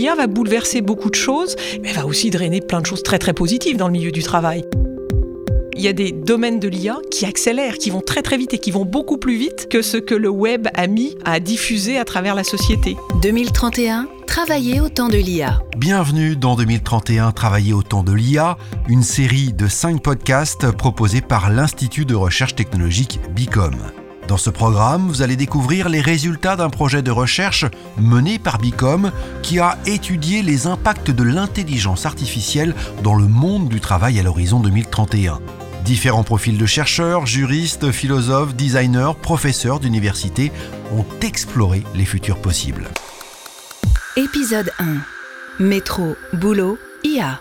l'IA va bouleverser beaucoup de choses, mais elle va aussi drainer plein de choses très très positives dans le milieu du travail. Il y a des domaines de l'IA qui accélèrent, qui vont très très vite et qui vont beaucoup plus vite que ce que le web a mis à diffuser à travers la société. 2031, travailler au temps de l'IA. Bienvenue dans 2031, travailler au temps de l'IA, une série de 5 podcasts proposés par l'Institut de recherche technologique BICOM. Dans ce programme, vous allez découvrir les résultats d'un projet de recherche mené par Bicom qui a étudié les impacts de l'intelligence artificielle dans le monde du travail à l'horizon 2031. Différents profils de chercheurs, juristes, philosophes, designers, professeurs d'université ont exploré les futurs possibles. Épisode 1. Métro, boulot, IA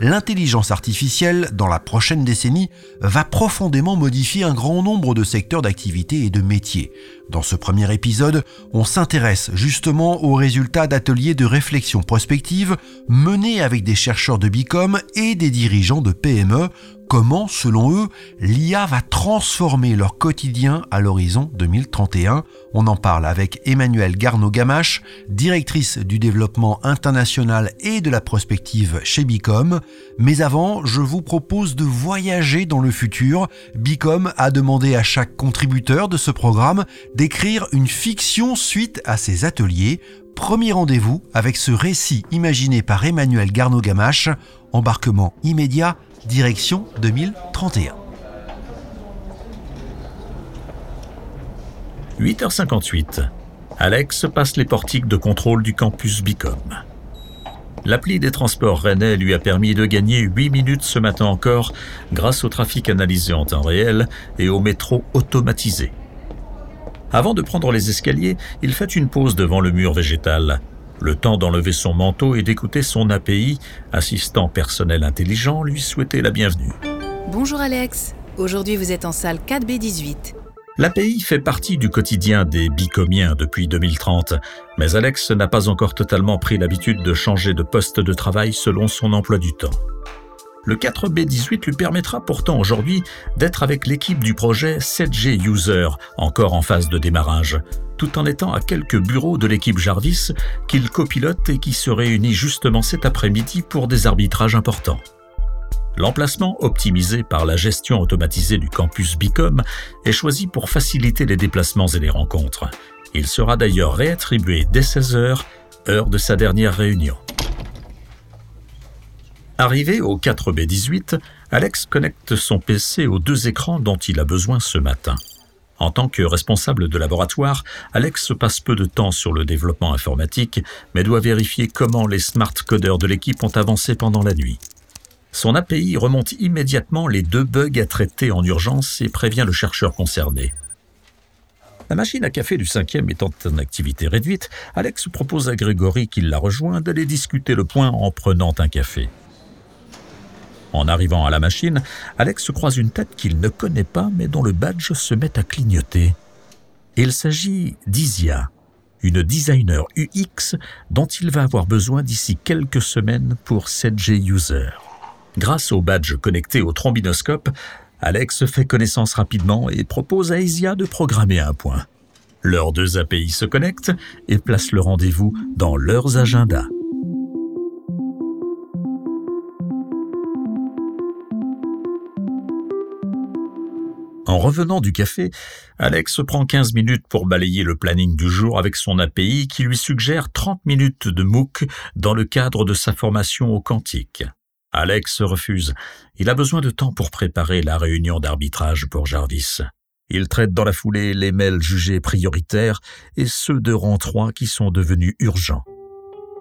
l'intelligence artificielle, dans la prochaine décennie, va profondément modifier un grand nombre de secteurs d'activité et de métiers. Dans ce premier épisode, on s'intéresse justement aux résultats d'ateliers de réflexion prospective menés avec des chercheurs de Bicom et des dirigeants de PME comment, selon eux, l'IA va transformer leur quotidien à l'horizon 2031. On en parle avec Emmanuelle Garneau-Gamache, directrice du développement international et de la prospective chez Bicom. Mais avant, je vous propose de voyager dans le futur. Bicom a demandé à chaque contributeur de ce programme d'écrire une fiction suite à ces ateliers. Premier rendez-vous avec ce récit imaginé par Emmanuel Garneau-Gamache. Embarquement immédiat direction 2031. 8h58. Alex passe les portiques de contrôle du campus Bicom. L'appli des transports rennais lui a permis de gagner 8 minutes ce matin encore grâce au trafic analysé en temps réel et au métro automatisé. Avant de prendre les escaliers, il fait une pause devant le mur végétal. Le temps d'enlever son manteau et d'écouter son API, assistant personnel intelligent, lui souhaitait la bienvenue. Bonjour Alex, aujourd'hui vous êtes en salle 4B18. L'API fait partie du quotidien des bicomiens depuis 2030, mais Alex n'a pas encore totalement pris l'habitude de changer de poste de travail selon son emploi du temps. Le 4B18 lui permettra pourtant aujourd'hui d'être avec l'équipe du projet 7G User, encore en phase de démarrage, tout en étant à quelques bureaux de l'équipe Jarvis qu'il copilote et qui se réunit justement cet après-midi pour des arbitrages importants. L'emplacement optimisé par la gestion automatisée du campus Bicom est choisi pour faciliter les déplacements et les rencontres. Il sera d'ailleurs réattribué dès 16 h heure de sa dernière réunion. Arrivé au 4B18, Alex connecte son PC aux deux écrans dont il a besoin ce matin. En tant que responsable de laboratoire, Alex passe peu de temps sur le développement informatique, mais doit vérifier comment les smart codeurs de l'équipe ont avancé pendant la nuit. Son API remonte immédiatement les deux bugs à traiter en urgence et prévient le chercheur concerné. La machine à café du cinquième étant en activité réduite, Alex propose à Grégory, qui l'a rejoint, d'aller discuter le point en prenant un café. En arrivant à la machine, Alex croise une tête qu'il ne connaît pas mais dont le badge se met à clignoter. Il s'agit d'Isia, une designer UX dont il va avoir besoin d'ici quelques semaines pour 7G User. Grâce au badge connecté au trombinoscope, Alex fait connaissance rapidement et propose à Isia de programmer un point. Leurs deux API se connectent et placent le rendez-vous dans leurs agendas. En revenant du café, Alex prend 15 minutes pour balayer le planning du jour avec son API qui lui suggère 30 minutes de MOOC dans le cadre de sa formation au quantique. Alex refuse. Il a besoin de temps pour préparer la réunion d'arbitrage pour Jarvis. Il traite dans la foulée les mails jugés prioritaires et ceux de rang 3 qui sont devenus urgents.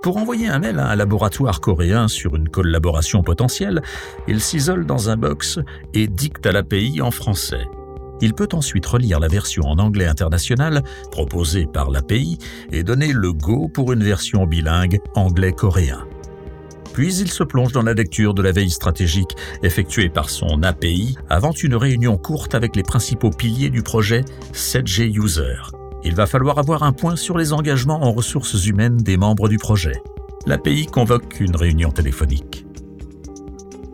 Pour envoyer un mail à un laboratoire coréen sur une collaboration potentielle, il s'isole dans un box et dicte à l'API en français. Il peut ensuite relire la version en anglais international proposée par l'API et donner le go pour une version bilingue anglais-coréen. Puis il se plonge dans la lecture de la veille stratégique effectuée par son API avant une réunion courte avec les principaux piliers du projet 7G User. Il va falloir avoir un point sur les engagements en ressources humaines des membres du projet. L'API convoque une réunion téléphonique.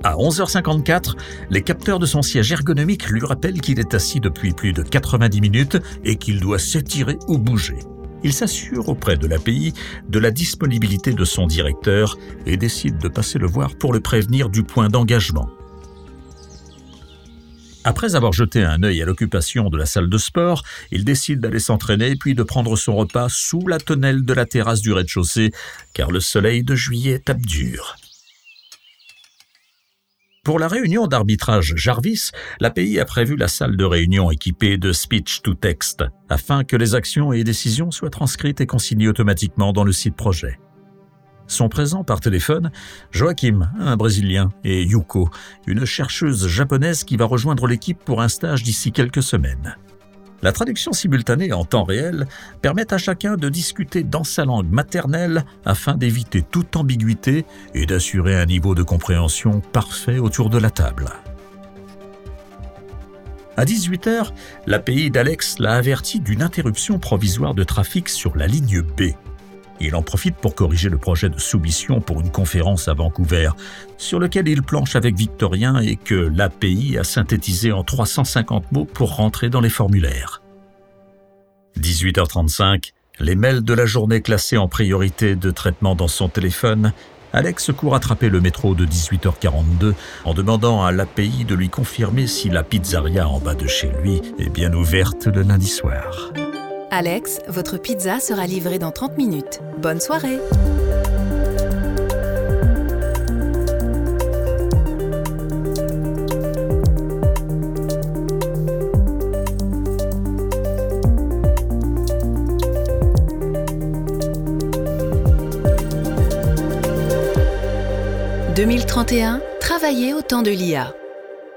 À 11h54, les capteurs de son siège ergonomique lui rappellent qu'il est assis depuis plus de 90 minutes et qu'il doit s'étirer ou bouger. il s'assure auprès de l'API de la disponibilité de son directeur et décide de passer le voir pour le prévenir du point d'engagement. Après avoir jeté un œil à l'occupation de la salle de sport, il décide d'aller s'entraîner puis de prendre son repas sous la tonnelle de la terrasse du rez-de-chaussée, car le soleil de juillet tape dur. Pour la réunion d'arbitrage Jarvis, l'API a prévu la salle de réunion équipée de speech to text, afin que les actions et décisions soient transcrites et consignées automatiquement dans le site projet. Sont présents par téléphone Joachim, un Brésilien, et Yuko, une chercheuse japonaise qui va rejoindre l'équipe pour un stage d'ici quelques semaines. La traduction simultanée en temps réel permet à chacun de discuter dans sa langue maternelle afin d'éviter toute ambiguïté et d'assurer un niveau de compréhension parfait autour de la table. À 18h, l'API d'Alex l'a averti d'une interruption provisoire de trafic sur la ligne B. Il en profite pour corriger le projet de soumission pour une conférence à Vancouver, sur lequel il planche avec Victorien et que l'API a synthétisé en 350 mots pour rentrer dans les formulaires. 18h35, les mails de la journée classés en priorité de traitement dans son téléphone, Alex court attraper le métro de 18h42 en demandant à l'API de lui confirmer si la pizzeria en bas de chez lui est bien ouverte le lundi soir. Alex, votre pizza sera livrée dans 30 minutes. Bonne soirée 2031, travailler au temps de l'IA.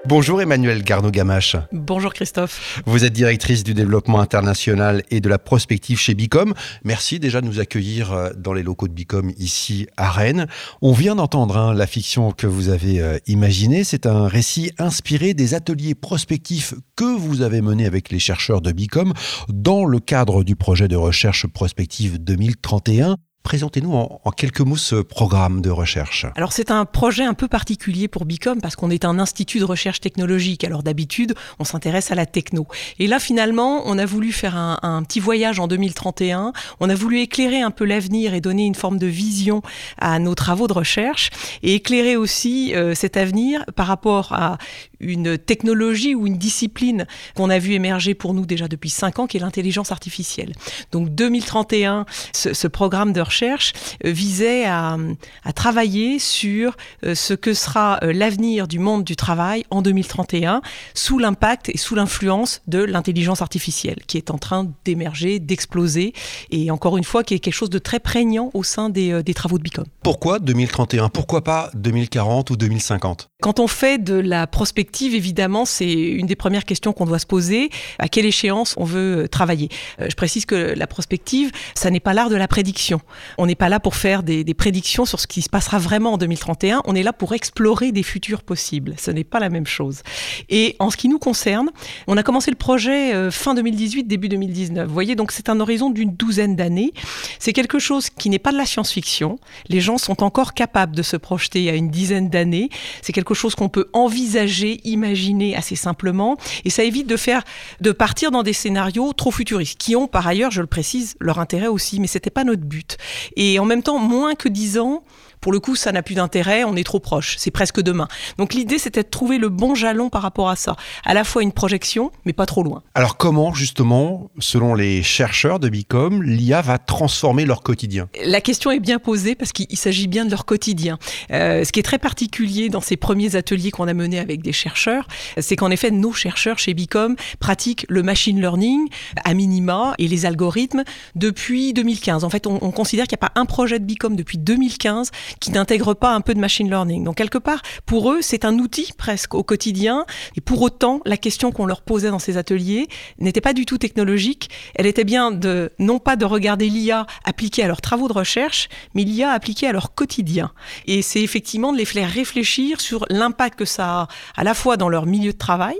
Bonjour Emmanuel Garneau-Gamache. Bonjour Christophe. Vous êtes directrice du développement international et de la prospective chez Bicom. Merci déjà de nous accueillir euh, dans les locaux de Bicom ici à Rennes. On vient d'entendre hein, la fiction que vous avez euh, imaginée. C'est un récit inspiré des ateliers prospectifs que vous avez menés avec les chercheurs de Bicom dans le cadre du projet de recherche prospective 2031. Présentez-nous en, quelques mots ce programme de recherche. Alors c'est un projet un peu particulier pour Bicom parce qu'on est un institut de recherche technologique. Alors d'habitude, on s'intéresse à la techno. Et là finalement, on a voulu faire un, petit voyage en 2031. On a voulu éclairer un peu l'avenir et donner une forme de vision à nos travaux de recherche et éclairer aussi euh, cet avenir par rapport à une technologie ou une discipline qu'on a vu émerger pour nous déjà depuis cinq ans, qui est l'intelligence artificielle. Donc 2031, ce, ce programme de recherche euh, visait à, à, travailler sur euh, ce que sera euh, l'avenir du monde du travail en 2031, sous l'impact et sous l'influence de l'intelligence artificielle, qui est en train d'émerger, d'exploser, et encore une fois, qui est quelque chose de très prégnant au sein des, des travaux de Bicom. Pourquoi 2031 Pourquoi pas 2040 ou 2050 Quand on fait de la prospective, évidemment, c'est une des premières questions qu'on doit se poser. À quelle échéance on veut travailler? Je précise que la prospective, ça n'est pas l'art de la prédiction. On n'est pas là pour faire des, prédictions sur ce qui se passera vraiment en 2031. On est là pour explorer des futurs possibles. Ce n'est pas la même chose. Et en ce qui nous concerne, on a commencé le projet euh, fin 2018, début 2019. Vous voyez, donc c'est un horizon d'une douzaine d'années. C'est quelque chose qui n'est pas de la science-fiction. Les gens sont encore capables de se projeter à une dizaine d'années. C'est quelque chose qu'on peut envisager, imaginer assez simplement. Et ça évite de faire, de partir dans des scénarios trop futuristes, qui ont par ailleurs, je le précise, leur intérêt aussi. Mais c'était pas notre but. Et en même temps, moins que dix ans, pour le coup, ça n'a plus d'intérêt, on est trop proche, c'est presque demain. Donc l'idée, c'était de trouver le bon jalon par rapport à ça. À la fois une projection, mais pas trop loin. Alors comment, justement, selon les chercheurs de Bicom, l'IA va transformer leur quotidien? La question est bien posée parce qu'il s'agit bien de leur quotidien. Euh, ce qui est très particulier dans ces premiers ateliers qu'on a menés avec des chercheurs, c'est qu'en effet, nos chercheurs chez Bicom pratiquent le machine learning à minima et les algorithmes depuis 2015. En fait, on, on considère qu'il n'y a pas un projet de Bicom depuis 2015 qui n'intègrent pas un peu de machine learning. Donc quelque part, pour eux, c'est un outil presque au quotidien. Et pour autant, la question qu'on leur posait dans ces ateliers n'était pas du tout technologique. Elle était bien de non pas de regarder l'IA appliquée à leurs travaux de recherche, mais l'IA appliquée à leur quotidien. Et c'est effectivement de les faire réfléchir sur l'impact que ça a à la fois dans leur milieu de travail,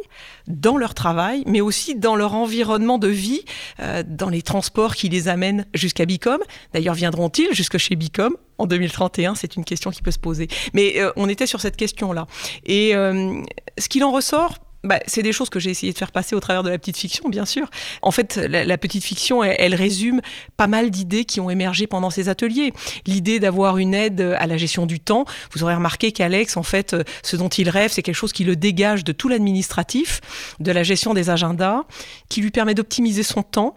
dans leur travail, mais aussi dans leur environnement de vie, euh, dans les transports qui les amènent jusqu'à Bicom. D'ailleurs, viendront-ils jusque chez Bicom en 2031 C'est une question qui peut se poser. Mais euh, on était sur cette question-là. Et euh, ce qu'il en ressort, bah, c'est des choses que j'ai essayé de faire passer au travers de la petite fiction, bien sûr. En fait, la, petite fiction, elle, résume pas mal d'idées qui ont émergé pendant ces ateliers. L'idée d'avoir une aide à la gestion du temps. Vous aurez remarqué qu'Alex, en fait, ce dont il rêve, c'est quelque chose qui le dégage de tout l'administratif, de la gestion des agendas, qui lui permet d'optimiser son temps,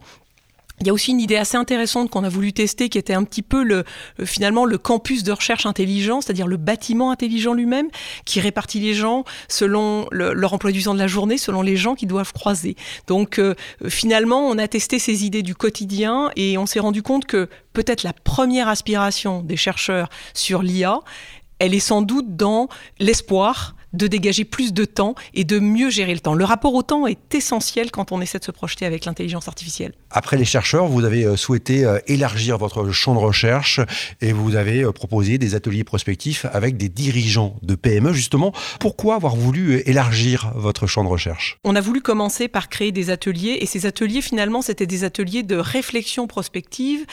il y a aussi une idée assez intéressante qu'on a voulu tester, qui était un petit peu le, euh, finalement le campus de recherche intelligent, c'est-à-dire le bâtiment intelligent lui-même, qui répartit les gens selon leur emploi du temps de la journée, selon les gens qui doivent croiser. Donc euh, finalement, on a testé ces idées du quotidien et on s'est rendu compte que peut-être la première aspiration des chercheurs sur l'IA, elle est sans doute dans l'espoir de dégager plus de temps et de mieux gérer le temps. Le rapport au temps est essentiel quand on essaie de se projeter avec l'intelligence artificielle. Après les chercheurs, vous avez euh, souhaité euh, élargir votre champ de recherche et vous avez euh, proposé des ateliers prospectifs avec des dirigeants de PME. Justement, pourquoi avoir voulu élargir votre champ de recherche? On a voulu commencer par créer des ateliers et ces ateliers finalement c'était des ateliers de réflexion prospective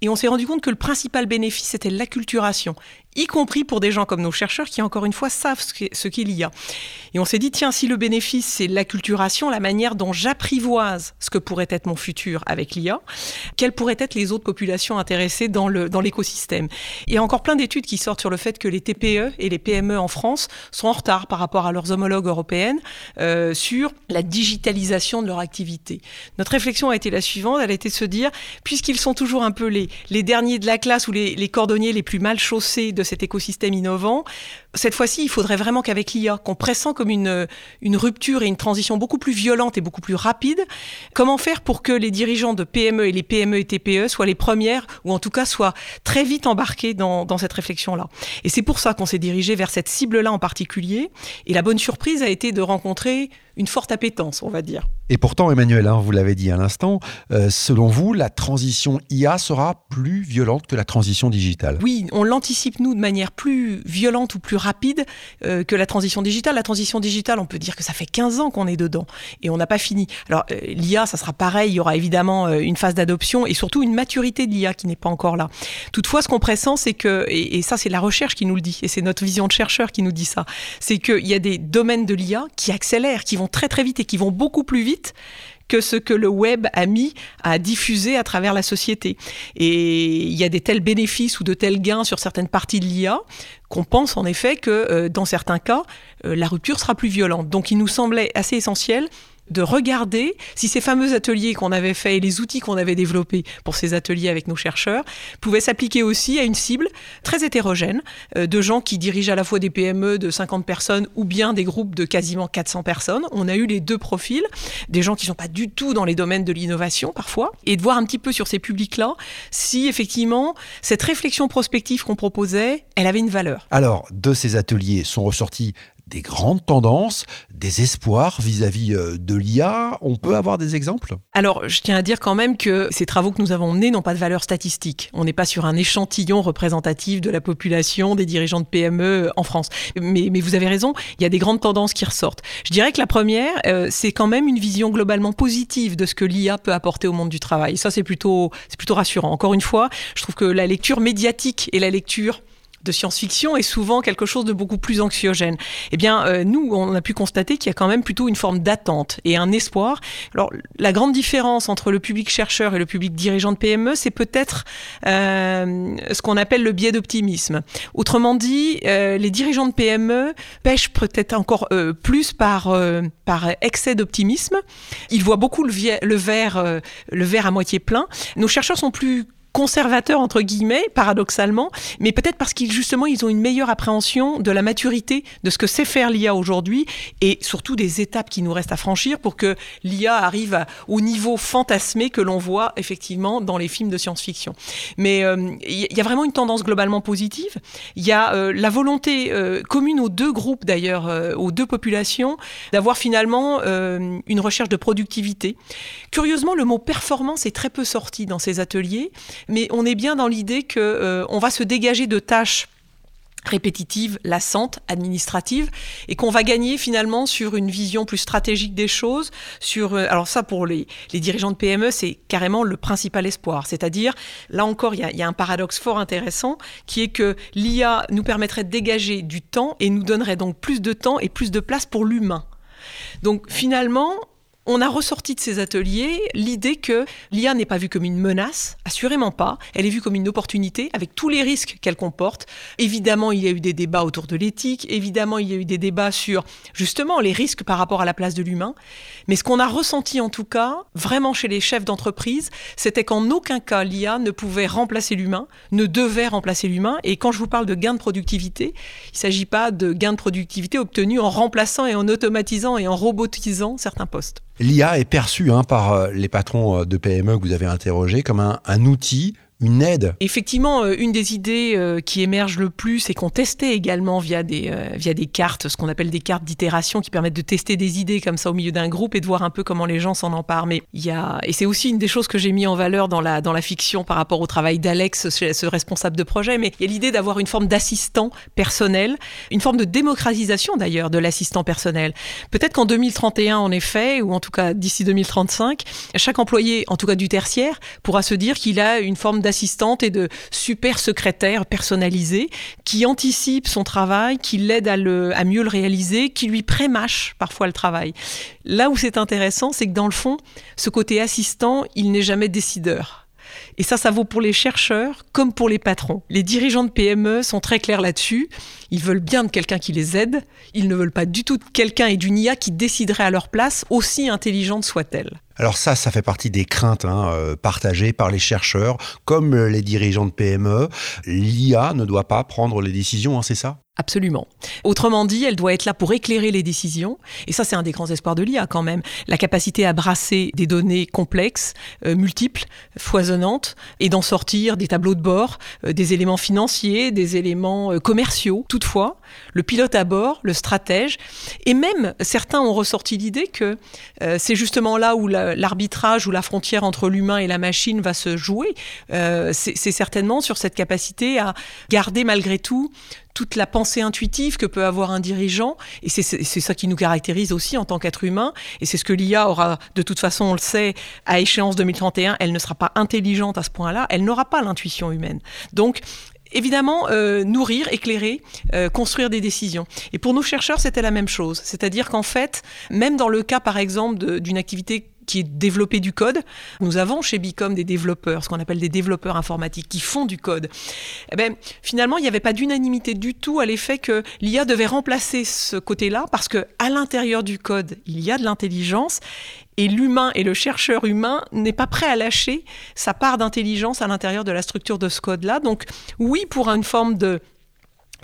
et on s'est rendu compte que le principal bénéfice c'était l'acculturation y compris pour des gens comme nos chercheurs qui, encore une fois, savent ce qu'il y a. Et on s'est dit, tiens, si le bénéfice, c'est l'acculturation, la manière dont j'apprivoise ce que pourrait être mon futur avec l'IA, quelles pourraient être les autres populations intéressées dans l'écosystème dans Il y a encore plein d'études qui sortent sur le fait que les TPE et les PME en France sont en retard par rapport à leurs homologues européennes euh, sur la digitalisation de leur activité. Notre réflexion a été la suivante, elle a été de se dire, puisqu'ils sont toujours un peu les, les derniers de la classe ou les, les cordonniers les plus mal chaussés de cet écosystème innovant. Cette fois-ci, il faudrait vraiment qu'avec l'IA, qu'on pressent comme une, une rupture et une transition beaucoup plus violente et beaucoup plus rapide, comment faire pour que les dirigeants de PME et les PME et TPE soient les premières, ou en tout cas soient très vite embarqués dans, dans cette réflexion-là. Et c'est pour ça qu'on s'est dirigé vers cette cible-là en particulier. Et la bonne surprise a été de rencontrer une forte appétence, on va dire. Et pourtant, Emmanuel, hein, vous l'avez dit à l'instant, euh, selon vous, la transition IA sera plus violente que la transition digitale? Oui, on l'anticipe, nous, de manière plus violente ou plus rapide euh, que la transition digitale. La transition digitale, on peut dire que ça fait 15 ans qu'on est dedans et on n'a pas fini. Alors, euh, l'IA, ça sera pareil, il y aura évidemment une phase d'adoption et surtout une maturité de l'IA qui n'est pas encore là. Toutefois, ce qu'on pressent, c'est que, et, et ça c'est la recherche qui nous le dit, et c'est notre vision de chercheur qui nous dit ça, c'est qu'il y a des domaines de l'IA qui accélèrent, qui vont très très vite et qui vont beaucoup plus vite que ce que le web a mis à diffuser à travers la société. Et il y a des tels bénéfices ou de tels gains sur certaines parties de l'IA qu'on pense en effet que euh, dans certains cas, euh, la rupture sera plus violente. Donc il nous semblait assez essentiel de regarder si ces fameux ateliers qu'on avait faits et les outils qu'on avait développés pour ces ateliers avec nos chercheurs pouvaient s'appliquer aussi à une cible très hétérogène euh, de gens qui dirigent à la fois des PME de 50 personnes ou bien des groupes de quasiment 400 personnes. On a eu les deux profils, des gens qui ne sont pas du tout dans les domaines de l'innovation parfois, et de voir un petit peu sur ces publics-là si effectivement cette réflexion prospective qu'on proposait, elle avait une valeur. Alors, de ces ateliers sont ressortis des grandes tendances, des espoirs vis-à-vis euh, de l'IA. On peut avoir des exemples? Alors, je tiens à dire quand même que ces travaux que nous avons menés n'ont pas de valeur statistique. On n'est pas sur un échantillon représentatif de la population des dirigeants de PME en France. Mais, vous avez raison, il y a des grandes tendances qui ressortent. Je dirais que la première, euh, c'est quand même une vision globalement positive de ce que l'IA peut apporter au monde du travail. Ça, c'est plutôt, plutôt rassurant. Encore une fois, je trouve que la lecture médiatique et la lecture de science-fiction est souvent quelque chose de beaucoup plus anxiogène. Eh bien, euh, nous, on a pu constater qu'il y a quand même plutôt une forme d'attente et un espoir. Alors, la grande différence entre le public chercheur et le public dirigeant de PME, c'est peut-être euh, ce qu'on appelle le biais d'optimisme. Autrement dit, euh, les dirigeants de PME pêchent peut-être encore plus par, par excès d'optimisme. Ils voient beaucoup le, le le verre à moitié plein. Nos chercheurs sont plus conservateurs entre guillemets, paradoxalement, mais peut-être parce qu'ils justement ils ont une meilleure appréhension de la maturité de ce que sait faire l'IA aujourd'hui et surtout des étapes qui nous restent à franchir pour que l'IA arrive au niveau fantasmé que l'on voit effectivement dans les films de science-fiction. Mais il euh, y a vraiment une tendance globalement positive. Il y a euh, la volonté euh, commune aux deux groupes d'ailleurs, aux deux populations, d'avoir finalement une recherche de productivité. Curieusement, le mot performance est très peu sorti dans ces ateliers mais on est bien dans l'idée que euh, on va se dégager de tâches répétitives, lassantes, administratives, et qu'on va gagner finalement sur une vision plus stratégique des choses. Sur, euh, alors ça, pour les, dirigeants de PME, c'est carrément le principal espoir. C'est-à-dire, là encore, il y, y a, un paradoxe fort intéressant, qui est que l'IA nous permettrait de dégager du temps et nous donnerait donc plus de temps et plus de place pour l'humain. Donc finalement, on a ressorti de ces ateliers l'idée que l'IA n'est pas vue comme une menace, assurément pas. Elle est vue comme une opportunité avec tous les risques qu'elle comporte. Évidemment, il y a eu des débats autour de l'éthique, évidemment, il y a eu des débats sur justement les risques par rapport à la place de l'humain. Mais ce qu'on a ressenti en tout cas, vraiment chez les chefs d'entreprise, c'était qu'en aucun cas l'IA ne pouvait remplacer l'humain, ne devait remplacer l'humain. Et quand je vous parle de gains de productivité, il ne s'agit pas de gains de productivité obtenus en remplaçant et en automatisant et en robotisant certains postes. L'IA est perçue hein, par euh, les patrons euh, de PME que vous avez interrogés comme un, un outil une aide. Effectivement, euh, une des idées euh, qui émerge le plus et qu'on testait également via des, euh, via des cartes, ce qu'on appelle des cartes d'itération qui permettent de tester des idées comme ça au milieu d'un groupe et de voir un peu comment les gens s'en emparent. Mais il y a, et c'est aussi une des choses que j'ai mis en valeur dans la, dans la fiction par rapport au travail d'Alex, ce responsable de projet, mais il y a l'idée d'avoir une forme d'assistant personnel, une forme de démocratisation d'ailleurs de l'assistant personnel. Peut-être qu'en 2031, en effet, ou en tout cas d'ici 2035, chaque employé, en tout cas du tertiaire, pourra se dire qu'il a une forme d'assistant assistante et de super secrétaire personnalisé qui anticipe son travail, qui l'aide à, mieux le réaliser, qui lui prémâche parfois le travail. Là où c'est intéressant, c'est que dans le fond, ce côté assistant, il n'est jamais décideur. Et ça, ça vaut pour les chercheurs comme pour les patrons. Les dirigeants de PME sont très clairs là-dessus. Ils veulent bien de quelqu'un qui les aide. Ils ne veulent pas du tout de quelqu'un et d'une IA qui déciderait à leur place, aussi intelligente soit-elle. Alors ça, ça fait partie des craintes hein, euh, partagées par les chercheurs, comme les dirigeants de PME. L'IA ne doit pas prendre les décisions, hein, c'est ça? Absolument. Autrement dit, elle doit être là pour éclairer les décisions. Et ça, c'est un des grands espoirs de l'IA quand même. La capacité à brasser des données complexes, euh, multiples, foisonnantes, et d'en sortir des tableaux de bord, euh, des éléments financiers, des éléments commerciaux. Toutefois, le pilote à bord, le stratège, et même certains ont ressorti l'idée que c'est justement là où la l'arbitrage ou la frontière entre l'humain et la machine va se jouer, euh, c'est certainement sur cette capacité à garder malgré tout toute la pensée intuitive que peut avoir un dirigeant, et c'est ça qui nous caractérise aussi en tant qu'être humain, et c'est ce que l'IA aura, de toute façon, on le sait, à échéance 2031, elle ne sera pas intelligente à ce point-là, elle n'aura pas l'intuition humaine. Donc, évidemment, euh, nourrir, éclairer, euh, construire des décisions. Et pour nos chercheurs, c'était la même chose. C'est-à-dire qu'en fait, même dans le cas, par exemple, d'une activité qui est développer du code. Nous avons chez Bicom des développeurs, ce qu'on appelle des développeurs informatiques, qui font du code. Eh ben, finalement, il n'y avait pas d'unanimité du tout à l'effet que l'IA devait remplacer ce côté-là, parce que à l'intérieur du code, il y a de l'intelligence, et l'humain et le chercheur humain n'est pas prêt à lâcher sa part d'intelligence à l'intérieur de la structure de ce code-là. Donc oui, pour une forme de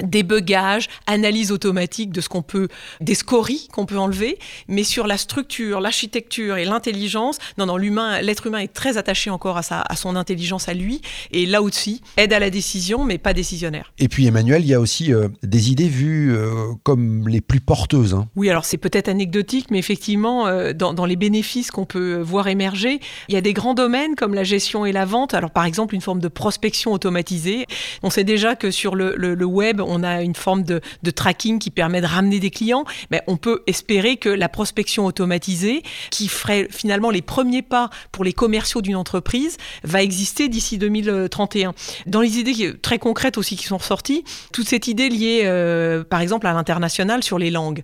débugage, analyse automatique de ce qu'on peut, des scories qu'on peut enlever, mais sur la structure, l'architecture et l'intelligence, non, non, l'humain, l'être humain est très attaché encore à, sa, à son intelligence à lui, et là aussi, aide à la décision, mais pas décisionnaire. Et puis Emmanuel, il y a aussi euh, des idées vues euh, comme les plus porteuses. Hein. Oui, alors c'est peut-être anecdotique, mais effectivement, euh, dans, dans, les bénéfices qu'on peut voir émerger, il y a des grands domaines comme la gestion et la vente, alors par exemple une forme de prospection automatisée. On sait déjà que sur le, le, le web, on a une forme de, tracking qui permet de ramener des clients, mais on peut espérer que la prospection automatisée, qui ferait finalement les premiers pas pour les commerciaux d'une entreprise, va exister d'ici 2031. Dans les idées très concrètes aussi qui sont ressorties, toute cette idée liée, euh, par exemple, à l'international sur les langues.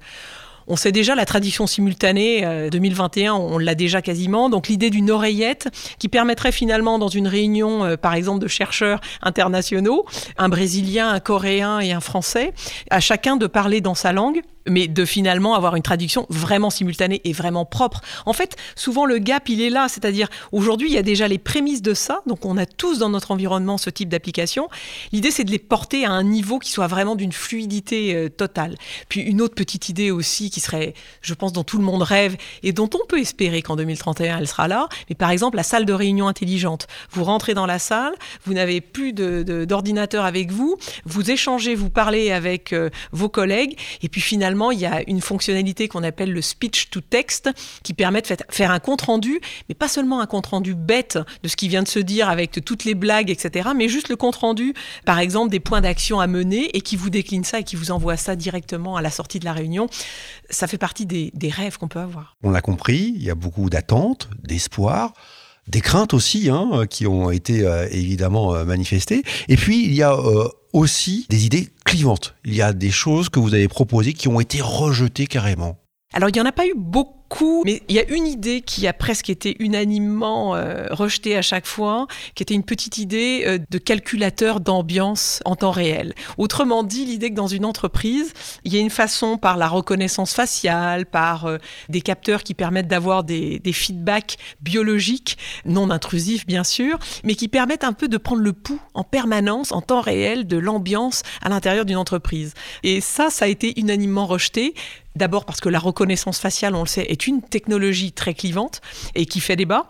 On sait déjà la tradition simultanée 2021, euh, on l'a déjà quasiment. Donc l'idée d'une oreillette qui permettrait finalement dans une réunion, euh, par exemple, de chercheurs internationaux, un Brésilien, un Coréen et un Français, à chacun de parler dans sa langue mais de finalement avoir une traduction vraiment simultanée et vraiment propre. En fait, souvent le gap, il est là, c'est-à-dire aujourd'hui, il y a déjà les prémices de ça, donc on a tous dans notre environnement ce type d'application. L'idée, c'est de les porter à un niveau qui soit vraiment d'une fluidité euh, totale. Puis une autre petite idée aussi qui serait, je pense, dont tout le monde rêve et dont on peut espérer qu'en 2031, elle sera là, mais par exemple la salle de réunion intelligente. Vous rentrez dans la salle, vous n'avez plus d'ordinateur avec vous, vous échangez, vous parlez avec euh, vos collègues, et puis finalement, il y a une fonctionnalité qu'on appelle le speech to text qui permet de faire un compte rendu, mais pas seulement un compte rendu bête de ce qui vient de se dire avec toutes les blagues, etc., mais juste le compte rendu, par exemple, des points d'action à mener et qui vous décline ça et qui vous envoie ça directement à la sortie de la réunion. Ça fait partie des, rêves qu'on peut avoir. On l'a compris, il y a beaucoup d'attentes, d'espoir des craintes aussi hein, qui ont été euh, évidemment euh, manifestées. Et puis il y a euh, aussi des idées clivantes. Il y a des choses que vous avez proposées qui ont été rejetées carrément. Alors, il n'y en a pas eu beaucoup, mais il y a une idée qui a presque été unanimement euh, rejetée à chaque fois, qui était une petite idée euh, de calculateur d'ambiance en temps réel. Autrement dit, l'idée que dans une entreprise, il y a une façon par la reconnaissance faciale, par euh, des capteurs qui permettent d'avoir des, des feedbacks biologiques, non intrusifs bien sûr, mais qui permettent un peu de prendre le pouls en permanence, en temps réel, de l'ambiance à l'intérieur d'une entreprise. Et ça, ça a été unanimement rejeté. D'abord parce que la reconnaissance faciale, on le sait, est une technologie très clivante et qui fait débat.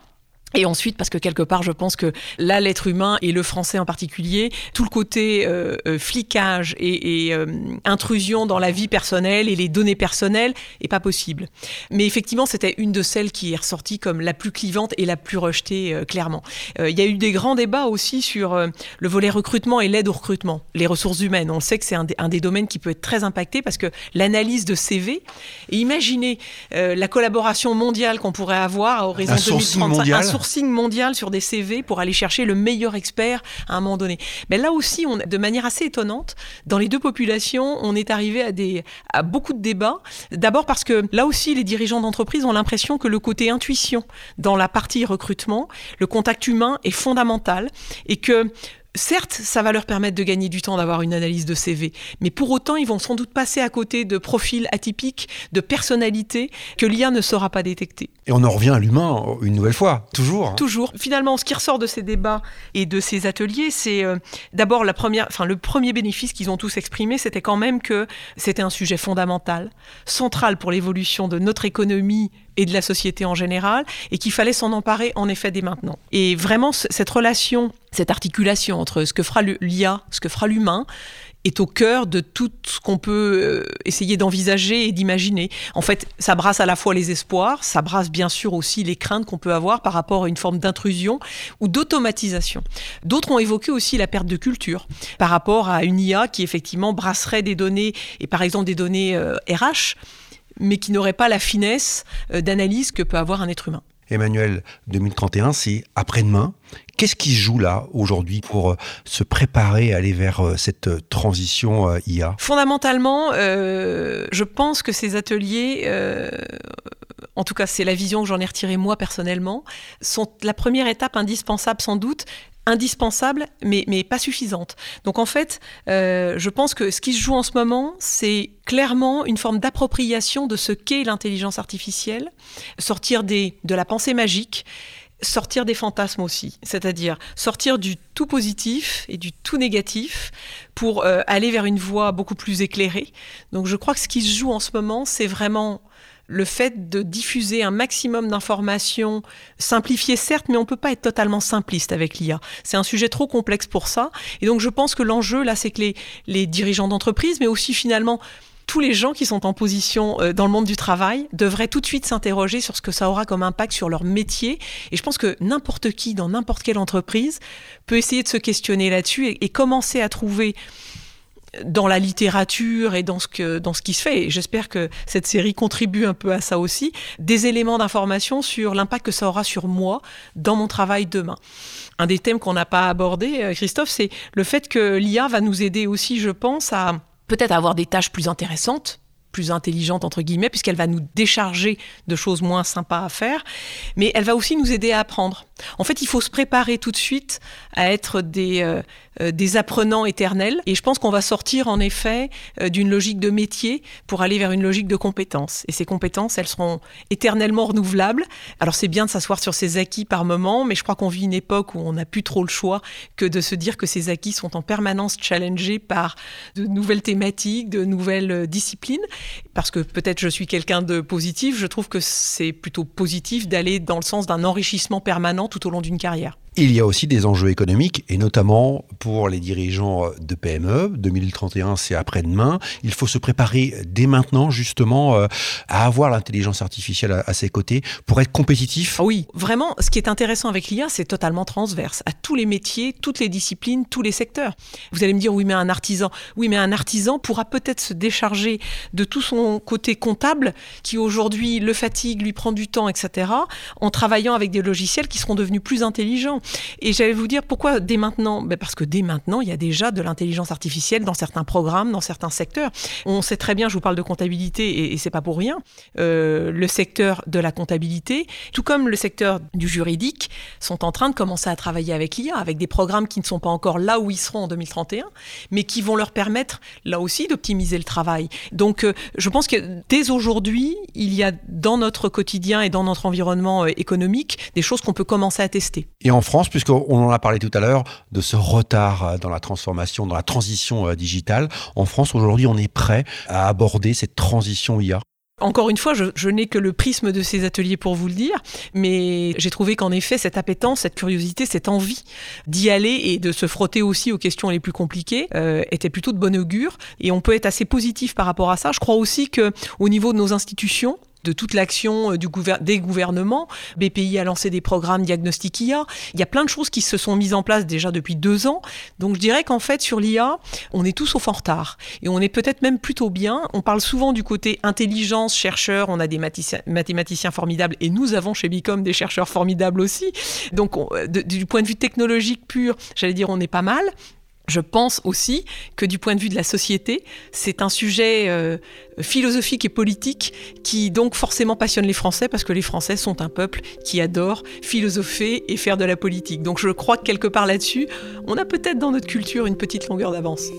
Et ensuite, parce que quelque part, je pense que là, l'être humain et le français en particulier, tout le côté euh, euh, flicage et, et euh, intrusion dans la vie personnelle et les données personnelles est pas possible. Mais effectivement, c'était une de celles qui est ressortie comme la plus clivante et la plus rejetée, euh, clairement. Euh, Il y a eu des grands débats aussi sur euh, le volet recrutement et l'aide au recrutement, les ressources humaines. On le sait que c'est un, des- un des domaines qui peut être très impacté parce que l'analyse de CV, et imaginez euh, la collaboration mondiale qu'on pourrait avoir à horizon Un sourcing 2035, mondial. un sourcing mondial sur des CV pour aller chercher le meilleur expert à un moment donné. Mais là aussi, de manière assez étonnante, dans les deux populations, on est arrivé à, des, à beaucoup de débats. D'abord parce que là aussi, les dirigeants d'entreprise ont l'impression que le côté intuition dans la partie recrutement, le contact humain est fondamental et que Certes, ça va leur permettre de gagner du temps d'avoir une analyse de CV, mais pour autant, ils vont sans doute passer à côté de profils atypiques, de personnalités que l'IA ne saura pas détecter. Et on en revient à l'humain une nouvelle fois, toujours. hein. Toujours. Finalement, ce qui ressort de ces débats et de ces ateliers, c'est euh, d'abord la première, enfin le premier bénéfice qu'ils ont tous exprimé, c'était quand même que c'était un sujet fondamental, central pour l'évolution de notre économie et de la société en général, et qu'il fallait s'en emparer en effet dès maintenant. Et vraiment, cette relation, cette articulation entre ce que fera l'IA, ce que fera l'humain, est au cœur de tout ce qu'on peut euh, essayer d'envisager et d'imaginer. En fait, ça brasse à la fois les espoirs, ça brasse bien sûr aussi les craintes qu'on peut avoir par rapport à une forme d'intrusion ou d'automatisation. D'autres ont évoqué aussi la perte de culture par rapport à une IA qui effectivement brasserait des données, et par exemple des données euh, RH, mais qui n'aurait pas la finesse euh, d'analyse que peut avoir un être humain. Emmanuel, 2031, c'est après-demain. Qu'est-ce qui se joue là aujourd'hui pour euh, se préparer à aller vers euh, cette transition IA Fondamentalement, euh, je pense que ces ateliers, euh, en tout cas c'est la vision que j'en ai retirée moi personnellement, sont la première étape indispensable sans doute indispensable, mais, mais pas suffisante. Donc en fait, euh, je pense que ce qui se joue en ce moment, c'est clairement une forme d'appropriation de ce qu'est l'intelligence artificielle, sortir des, de la pensée magique, sortir des fantasmes aussi, c'est-à-dire sortir du tout positif et du tout négatif pour euh, aller vers une voie beaucoup plus éclairée. Donc je crois que ce qui se joue en ce moment, c'est vraiment le fait de diffuser un maximum d'informations simplifiées certes, mais on peut pas être totalement simpliste avec l'IA. C'est un sujet trop complexe pour ça. Et donc je pense que l'enjeu là, c'est que les, dirigeants d'entreprise, mais aussi finalement tous les gens qui sont en position euh, dans le monde du travail devraient tout de suite s'interroger sur ce que ça aura comme impact sur leur métier. Et je pense que n'importe qui, dans n'importe quelle entreprise, peut essayer de se questionner là-dessus et commencer à trouver dans la littérature et dans ce, que, dans ce qui se fait, et j'espère que cette série contribue un peu à ça aussi, des éléments d'information sur l'impact que ça aura sur moi dans mon travail demain. Un des thèmes qu'on n'a pas abordé, euh, Christophe, c'est le fait que l'IA va nous aider aussi, je pense, à peut-être avoir des tâches plus intéressantes plus intelligente entre guillemets puisqu'elle va nous décharger de choses moins sympas à faire. Mais elle va aussi nous aider à apprendre. En fait il faut se préparer tout de suite à être des euh, euh, des apprenants éternels. Et je pense qu'on va sortir en effet euh, d'une logique de métier pour aller vers une logique de compétences. Et ces compétences elles seront éternellement renouvelables. Alors c'est bien de s'asseoir sur ses acquis par moment mais je crois qu'on vit une époque où on n'a plus trop le choix que de se dire que ces acquis sont en permanence challengés par de nouvelles thématiques de nouvelles euh, disciplines. Parce que peut-être je suis quelqu'un de positif, je trouve que c'est plutôt positif d'aller dans le sens d'un enrichissement permanent tout au long d'une carrière. Il y a aussi des enjeux économiques, et notamment pour les dirigeants de PME. 2031, c'est après-demain. Il faut se préparer dès maintenant, justement, euh, à avoir l'intelligence artificielle à, à ses côtés pour être compétitif. Ah oui, vraiment, ce qui est intéressant avec l'IA, c'est totalement transverse à tous les métiers, toutes les disciplines, tous les secteurs. Vous allez me dire, oui, mais un artisan, oui, mais un artisan pourra peut-être se décharger de tout son côté comptable qui aujourd'hui le fatigue, lui prend du temps, etc., en travaillant avec des logiciels qui seront devenus plus intelligents. Et j'allais vous dire pourquoi dès maintenant? Ben Parce que dès maintenant, il y a déjà de l'intelligence artificielle dans certains programmes, dans certains secteurs. On sait très bien, je vous parle de comptabilité et, et c'est pas pour rien, euh, le secteur de la comptabilité, tout comme le secteur du juridique, sont en train de commencer à travailler avec l'IA, avec des programmes qui ne sont pas encore là où ils seront en 2031, mais qui vont leur permettre là aussi d'optimiser le travail. Donc euh, je pense que dès aujourd'hui, il y a dans notre quotidien et dans notre environnement euh, économique des choses qu'on peut commencer à tester. Puisqu'on en a parlé tout à l'heure de ce retard euh, dans la transformation, dans la transition digitale, en France aujourd'hui, on est prêt à aborder cette transition IA encore une fois, je, je n'ai que le prisme de ces ateliers pour vous le dire, mais j'ai trouvé qu'en effet, cette appétence, cette curiosité, cette envie d'y aller et de se frotter aussi aux questions les plus compliquées euh, était plutôt de bon augure. Et on peut être assez positif par rapport à ça. Je crois aussi que au niveau de nos institutions, de toute l'action euh, du des gouvernements. BPI a lancé des programmes diagnostiques IA. Il y a plein de choses qui se sont mises en place déjà depuis deux ans. Donc je dirais qu'en fait, sur l'IA, on est tous au fort retard. Et on est peut-être même plutôt bien. On parle souvent du côté intelligence, chercheurs. On a des mathématiciens formidables et nous avons chez Bicom des chercheurs formidables aussi. Donc du point de vue technologique pur, j'allais dire, on est pas mal. Je pense aussi que du point de vue de la société, c'est un sujet euh, philosophique et politique qui donc forcément passionne les Français parce que les Français sont un peuple qui adore philosopher et faire de la politique. Donc je crois que quelque part là-dessus, on a peut-être dans notre culture une petite longueur d'avance.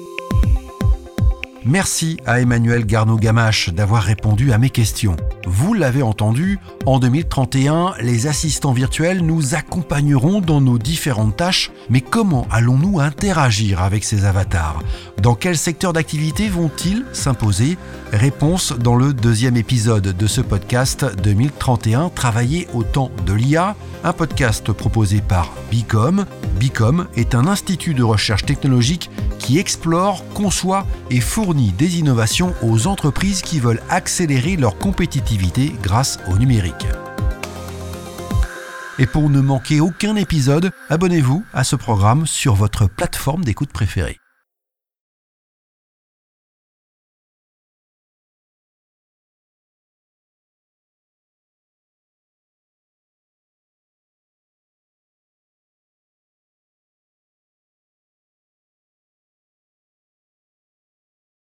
Merci à Emmanuel Garneau-Gamache d'avoir répondu à mes questions. Vous l'avez entendu, en 2031, les assistants virtuels nous accompagneront dans nos différentes tâches, mais comment allons-nous interagir avec ces avatars? Dans quel secteur d'activité vont-ils s'imposer? Réponse dans le deuxième épisode de ce podcast 2031 Travailler au temps de l'IA, un podcast proposé par Bicom. Bicom est un institut de recherche technologique qui explore, conçoit et fournit des innovations aux entreprises qui veulent accélérer leur compétitivité grâce au numérique. Et pour ne manquer aucun épisode, abonnez-vous à ce programme sur votre plateforme d'écoute préférée.